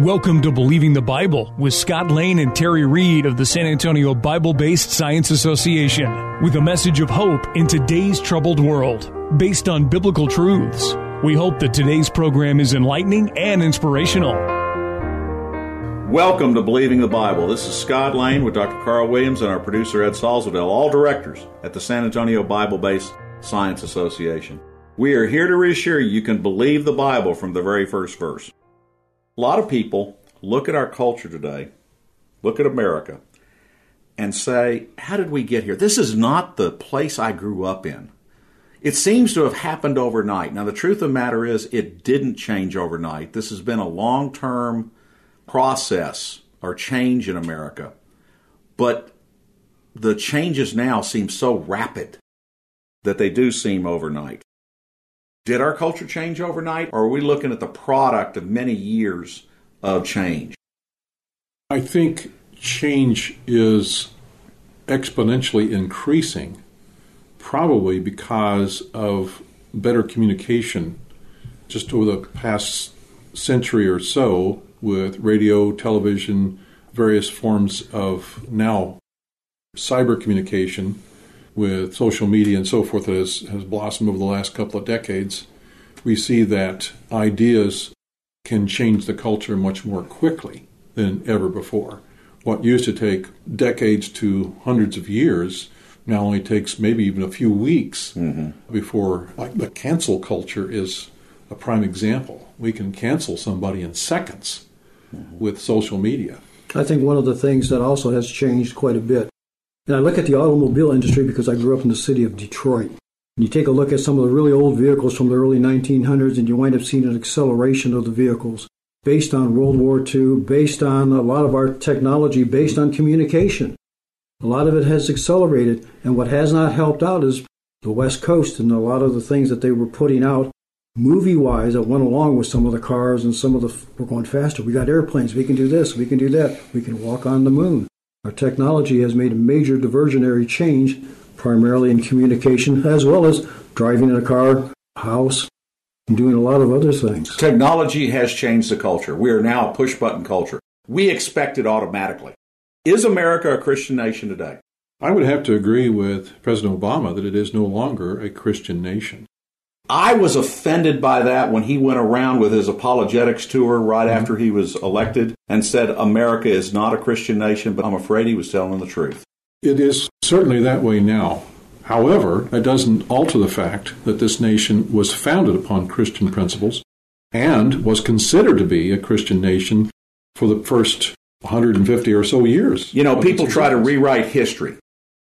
Welcome to Believing the Bible with Scott Lane and Terry Reed of the San Antonio Bible Based Science Association with a message of hope in today's troubled world based on biblical truths. We hope that today's program is enlightening and inspirational. Welcome to Believing the Bible. This is Scott Lane with Dr. Carl Williams and our producer Ed Salzadell, all directors at the San Antonio Bible Based Science Association. We are here to reassure you you can believe the Bible from the very first verse. A lot of people look at our culture today, look at America, and say, How did we get here? This is not the place I grew up in. It seems to have happened overnight. Now, the truth of the matter is, it didn't change overnight. This has been a long term process or change in America. But the changes now seem so rapid that they do seem overnight. Did our culture change overnight, or are we looking at the product of many years of change? I think change is exponentially increasing, probably because of better communication just over the past century or so with radio, television, various forms of now cyber communication with social media and so forth that has, has blossomed over the last couple of decades, we see that ideas can change the culture much more quickly than ever before. What used to take decades to hundreds of years now only takes maybe even a few weeks mm-hmm. before, like the cancel culture is a prime example. We can cancel somebody in seconds mm-hmm. with social media. I think one of the things that also has changed quite a bit and I look at the automobile industry because I grew up in the city of Detroit. And you take a look at some of the really old vehicles from the early 1900s, and you wind up seeing an acceleration of the vehicles based on World War II, based on a lot of our technology, based on communication. A lot of it has accelerated, and what has not helped out is the West Coast and a lot of the things that they were putting out movie wise that went along with some of the cars and some of the we're going faster. We got airplanes, we can do this, we can do that, we can walk on the moon. Our technology has made a major diversionary change, primarily in communication, as well as driving in a car, house, and doing a lot of other things. Technology has changed the culture. We are now a push button culture. We expect it automatically. Is America a Christian nation today? I would have to agree with President Obama that it is no longer a Christian nation. I was offended by that when he went around with his apologetics tour right mm-hmm. after he was elected and said America is not a Christian nation, but I'm afraid he was telling the truth. It is certainly that way now. However, that doesn't alter the fact that this nation was founded upon Christian principles and was considered to be a Christian nation for the first 150 or so years. You know, people try to rewrite history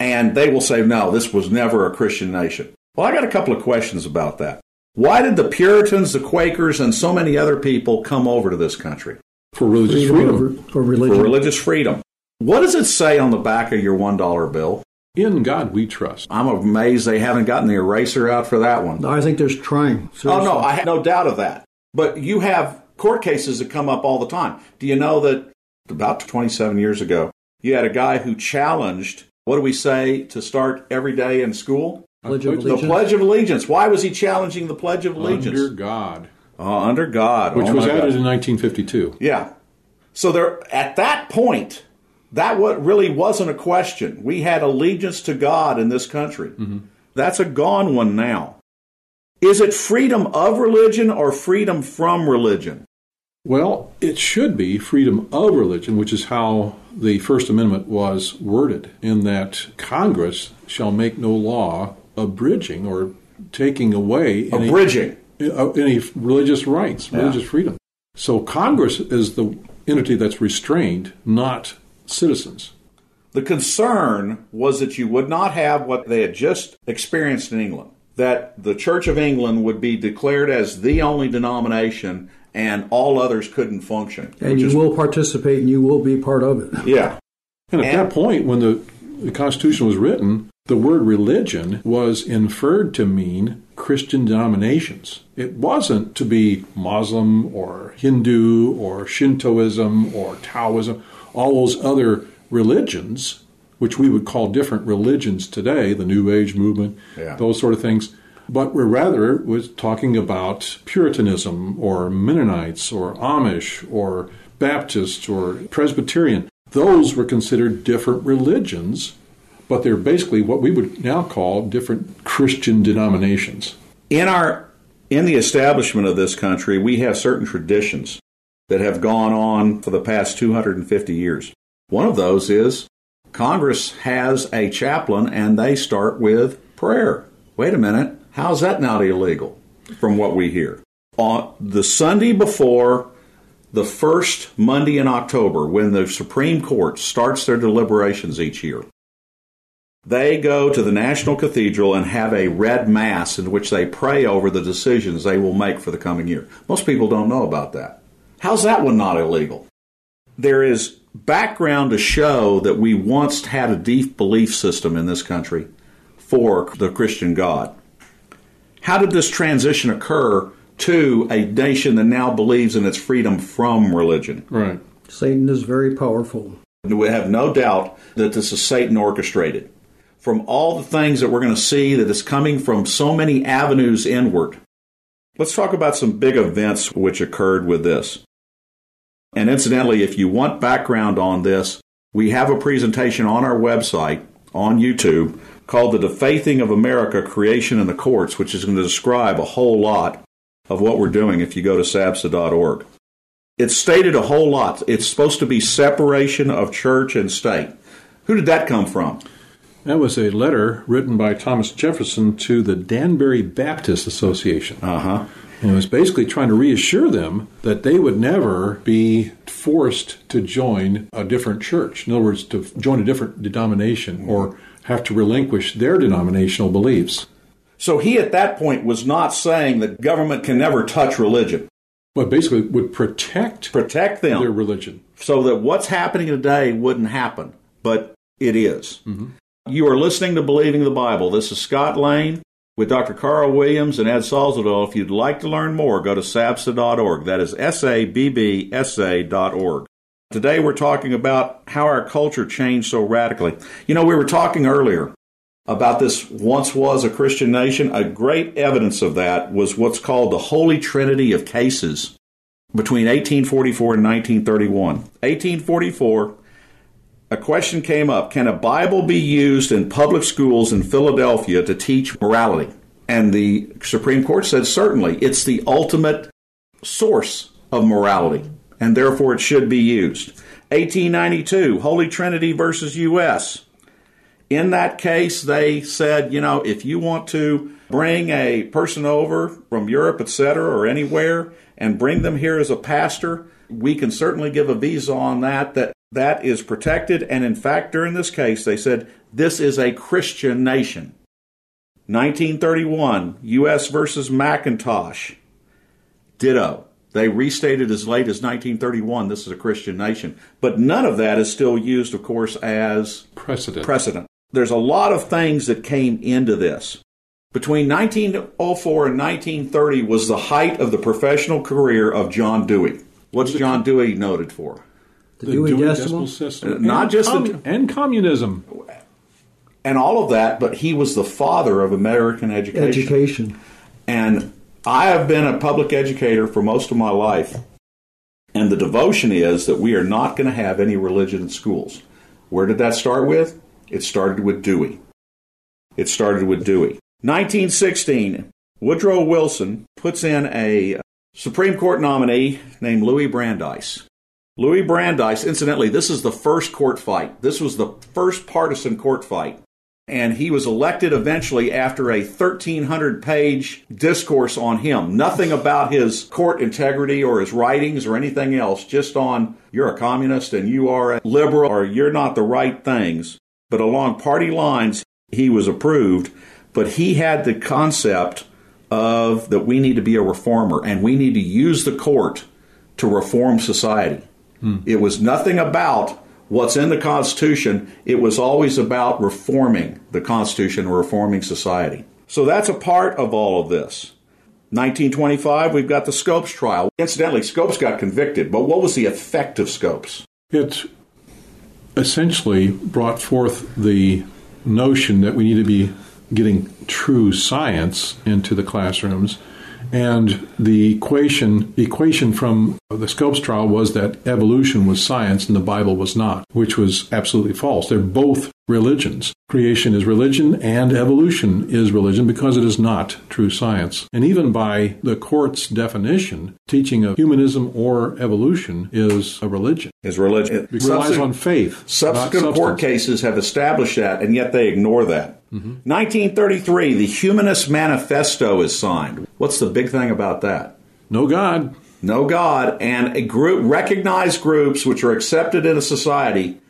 and they will say, no, this was never a Christian nation. Well, I got a couple of questions about that. Why did the Puritans, the Quakers, and so many other people come over to this country? For religious freedom. For religion. For religious freedom. What does it say on the back of your $1 bill? In God we trust. I'm amazed they haven't gotten the eraser out for that one. I think there's trying. Seriously. Oh, no, I have no doubt of that. But you have court cases that come up all the time. Do you know that about 27 years ago, you had a guy who challenged, what do we say, to start every day in school? Pledge of The Pledge of Allegiance. Why was he challenging the Pledge of Allegiance? Under God. Uh, under God. Which oh was added God. in 1952. Yeah. So there, at that point, that what really wasn't a question. We had allegiance to God in this country. Mm-hmm. That's a gone one now. Is it freedom of religion or freedom from religion? Well, it should be freedom of religion, which is how the First Amendment was worded, in that Congress shall make no law abridging or taking away any, abridging uh, any religious rights, yeah. religious freedom. So Congress is the entity that's restrained, not citizens. The concern was that you would not have what they had just experienced in England, that the Church of England would be declared as the only denomination and all others couldn't function. And you is, will participate and you will be part of it. Yeah. And at And- that point, when the, the Constitution was written, the word religion was inferred to mean Christian denominations. It wasn't to be Muslim or Hindu or Shintoism or Taoism, all those other religions, which we would call different religions today, the New Age movement, Yeah. those sort of things. But we're rather was talking about Puritanism or Mennonites or Amish or Baptists or Presbyterian. Those were considered different religions, but they're basically what we would now call different Christian denominations. In our in the establishment of this country, we have certain traditions that have gone on for the past 250 years. One of those is Congress has a chaplain and they start with prayer. Wait a minute, how's that not illegal from what we hear? On the Sunday before the first Monday in October, when the Supreme Court starts their deliberations each year, they go to the National Cathedral and have a red mass in which they pray over the decisions they will make for the coming year. Most people don't know about that. How's that one not illegal? There is background to show that we once had a deep belief system in this country for the Christian God. How did this transition occur to a nation that now believes in its freedom from religion? Right. Satan is very powerful. We have no doubt that this is Satan orchestrated. From all the things that we're going to see that is coming from so many avenues inward, let's talk about some big events which occurred with this. And incidentally, if you want background on this, we have a presentation on our website on YouTube called The Defaithing of America Creation in the Courts, which is going to describe a whole lot of what we're doing if you go to sabsa.org. It's stated a whole lot. It's supposed to be separation of church and state. Who did that come from? That was a letter written by Thomas Jefferson to the Danbury Baptist Association. Uh huh. And it was basically trying to reassure them that they would never be forced to join a different church. In other words, to join a different denomination or have to relinquish their denominational beliefs. So he at that point was not saying that government can never touch religion. But basically would protect Protect them. their religion. so that what's happening today wouldn't happen, but it is. You are listening to Believing the Bible. This is Scott Lane with Dr. Carl Williams and Ed Salzadell. If you'd like to learn more, go to sabsa.org. That is S A B B S A dot org. Today we're talking about how our culture changed so radically. You know, we were talking earlier about this once was a Christian nation. A great evidence of that was what's called the Holy Trinity of cases between 1844 and 1931. 1844, a question came up Can a Bible be used in public schools in Philadelphia to teach morality? And the Supreme Court said certainly. It's the ultimate source of morality, and therefore it should be used. 1892, Holy Trinity versus U.S. In that case, they said, you know, if you want to bring a person over from Europe, etc., or anywhere, and bring them here as a pastor, we can certainly give a visa on that. That that is protected. And in fact, during this case, they said this is a Christian nation. 1931, U.S. versus Macintosh. Ditto. They restated as late as 1931 this is a Christian nation. But none of that is still used, of course, as Precedent. precedent. There's a lot of things that came into this. Between 1904 and 1930 was the height of the professional career of John Dewey. What's John Dewey noted for? The, Dewey, Decimal. System. Uh, not And just the- and communism. And all of that, but he was the father of American education. Education. And I have been a public educator for most of my life. And the devotion is that we are not going to have any religion in schools. Where did that start with? It started with Dewey. It started with Dewey. 1916, Woodrow Wilson puts in a Supreme Court nominee named Louis Brandeis. Louis Brandeis, incidentally, this is the first court fight. This was the first partisan court fight and he was elected eventually after a 1300 page discourse on him. Nothing about his court integrity or his writings or anything else, just on you're a communist and you are a liberal or you're not the right things. But along party lines, he was approved. But he had the concept of that we need to be a reformer and we need to use the court to reform society. It was nothing about what's in the Constitution, it was always about reforming the Constitution, or reforming society. So that's a part of all of this. 1925, we've got the Scopes trial. Incidentally, Scopes got convicted, but what was the effect of Scopes? It essentially brought forth the notion that we need to be getting true science into the classrooms and the equation equation from the Scopes trial was that evolution was science and the Bible was not, which was absolutely false. They're both religions. Creation is religion and evolution is religion because it is not true science. And even by the court's definition, teaching of humanism or evolution is a religion. Is religion. It relies on faith. Subsequent court cases have established that, and yet they ignore that. Mm-hmm. 1933, the Humanist Manifesto is signed. What's the big thing about that? No God. No God, and a group, recognized groups which are accepted in a society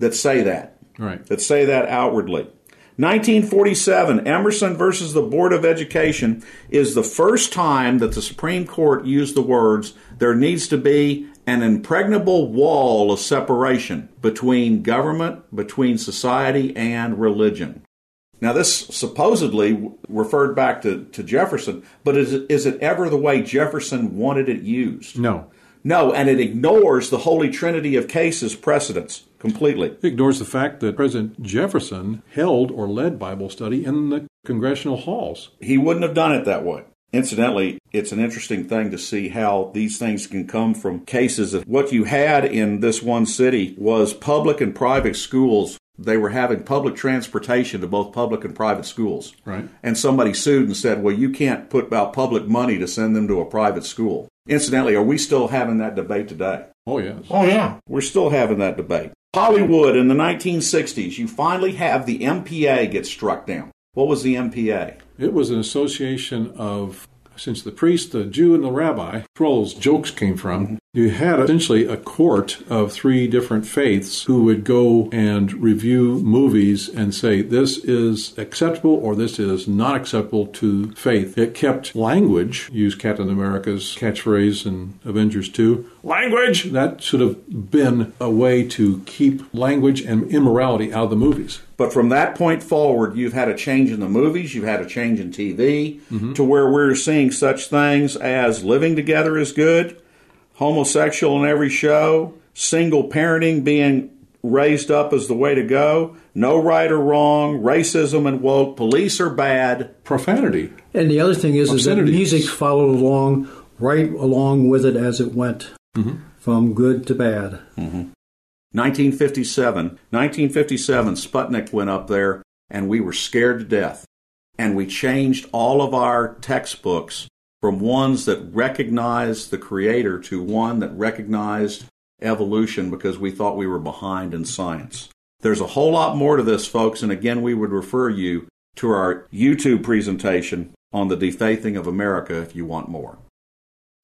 that say that. Right. That say that outwardly. 1947, Everson versus the Board of Education is the first time that the Supreme Court used the words, there needs to be an impregnable wall of separation between government, between society, and religion. Now, this supposedly referred back to, to Jefferson, but is it, is it ever the way Jefferson wanted it used? No. No, and it ignores the holy trinity of cases precedents completely. It ignores the fact that President Jefferson held or led Bible study in the congressional halls. He wouldn't have done it that way. Incidentally, it's an interesting thing to see how these things can come from cases of what you had in this one city was public and private schools they were having public transportation to both public and private schools. Right. And somebody sued and said, well, you can't put out public money to send them to a private school. Incidentally, are we still having that debate today? Oh, yes. Oh, yeah. We're still having that debate. Hollywood in the 1960s, you finally have the MPA get struck down. What was the MPA? It was an association of since the priest, the Jew, and the rabbi, where all those jokes came from, mm-hmm. You had essentially a court of three different faiths who would go and review movies and say this is acceptable or this is not acceptable to faith. It kept language, use Captain America's catchphrase in Avengers 2, language! That should have been a way to keep language and immorality out of the movies. But from that point forward, you've had a change in the movies, you've had a change in TV, mm-hmm. to where we're seeing such things as living together is good, homosexual in every show, single parenting being raised up as the way to go, no right or wrong, racism and woke, police are bad, profanity. And the other thing is, is that music followed along right along with it as it went mm-hmm. from good to bad. Mm-hmm. 1957, 1957, Sputnik went up there and we were scared to death. And we changed all of our textbooks from ones that recognized the creator to one that recognized evolution because we thought we were behind in science. There's a whole lot more to this, folks, and again, we would refer you to our YouTube presentation on the defaithing of America if you want more.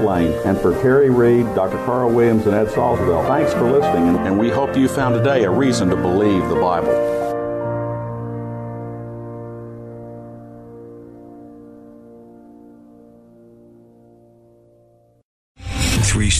Lane. And for Terry Reed, Dr. Carl Williams, and Ed Salzville, thanks for listening. And we hope you found today a reason to believe the Bible.